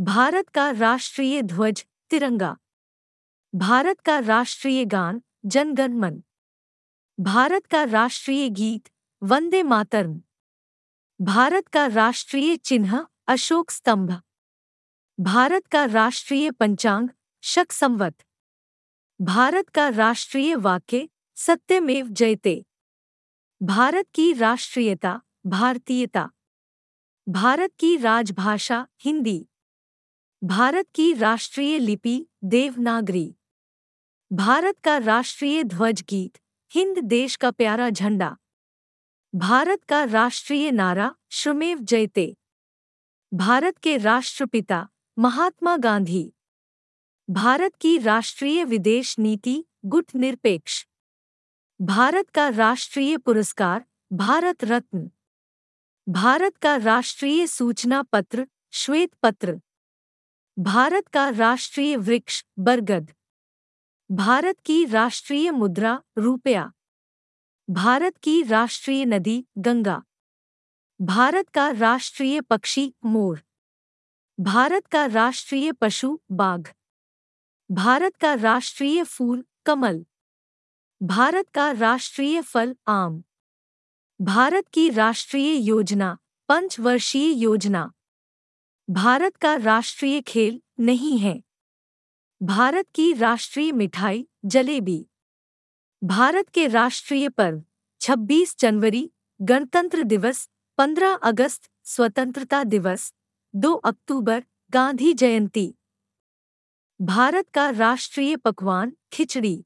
भारत का राष्ट्रीय ध्वज तिरंगा। भारत का राष्ट्रीय गान मन भारत का राष्ट्रीय गीत वंदे मातरम। भारत का राष्ट्रीय चिन्ह अशोक स्तंभ। भारत का राष्ट्रीय पंचांग शक संवत। भारत का राष्ट्रीय वाक्य सत्यमेव जयते। भारत की राष्ट्रीयता भारतीयता। भारत की राजभाषा हिंदी। भारत की राष्ट्रीय लिपि देवनागरी। भारत का राष्ट्रीय ध्वज गीत हिंद देश का प्यारा झंडा। भारत का राष्ट्रीय नारा, श्रमेव जयते। भारत के राष्ट्रपिता, महात्मा गांधी। भारत की राष्ट्रीय विदेश नीति गुट निरपेक्ष भारत का राष्ट्रीय पुरस्कार, भारत रत्न। भारत का राष्ट्रीय सूचना पत्र, श्वेत पत्र। भारत का राष्ट्रीय वृक्ष बरगद। भारत की राष्ट्रीय मुद्रा रुपया। भारत की राष्ट्रीय नदी गंगा। भारत का राष्ट्रीय पक्षी मोर। भारत का राष्ट्रीय पशु बाघ। भारत का राष्ट्रीय फूल कमल। भारत का राष्ट्रीय फल आम। भारत की राष्ट्रीय योजना, पंचवर्षीय योजना। भारत का राष्ट्रीय खेल नहीं है। भारत की राष्ट्रीय मिठाई जलेबी। भारत के राष्ट्रीय पर्व 26 जनवरी, गणतंत्र दिवस 15 अगस्त, स्वतंत्रता दिवस 2 अक्टूबर, गांधी जयंती। भारत का राष्ट्रीय पकवान खिचड़ी।